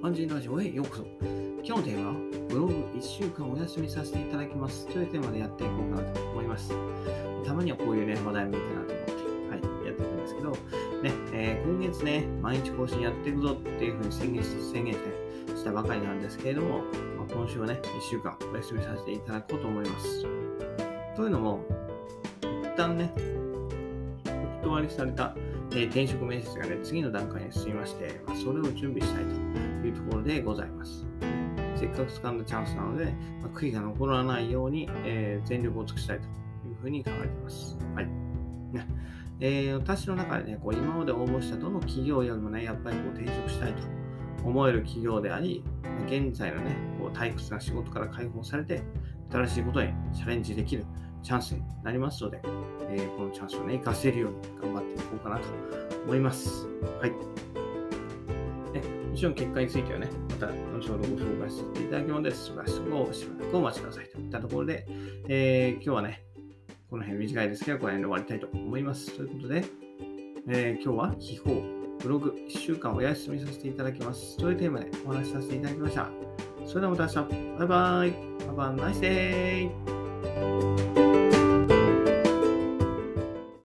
般人ラジオへようこそ。今日のテーマは、ブログ1週間お休みさせていただきますというテーマでやっていこうかなと思います。たまにはこういうね、話題もいいかなと思って、はい、やっていくんですけど、ね、えー、今月ね、毎日更新やっていくぞっていうふうに宣言して、宣言してしたばかりなんですけれども、まあ、今週はね、1週間お休みさせていただこうと思います。というのも、一旦ね、お断りされたえ転職面接がね、次の段階に進みまして、まあ、それを準備したいというところでございます。せっかく掴んだチャンスなので、まあ、悔いが残らないように、えー、全力を尽くしたいというふうに考えています。はい。ねえー、私の中でね、こう今まで応募したどの企業よりもね、やっぱりこう転職したいと思える企業であり、現在のね、こう退屈な仕事から解放されて、新しいことにチャレンジできるチャンスになりますので、えー、このチャンスをね、活かせるように頑張っていこうかなと思います。はい。ね、もちろん結果についてはね、また後ほどご紹介させていただきますので、しばらくしばらくお待ちくださいといったところで、えー、今日はね、この辺短いですけど、この辺で終わりたいと思います。ということで、えー、今日は秘宝、ブログ1週間お休みさせていただきます。というテーマでお話しさせていただきました。それではまた明日。バイバイ。Have a nice day.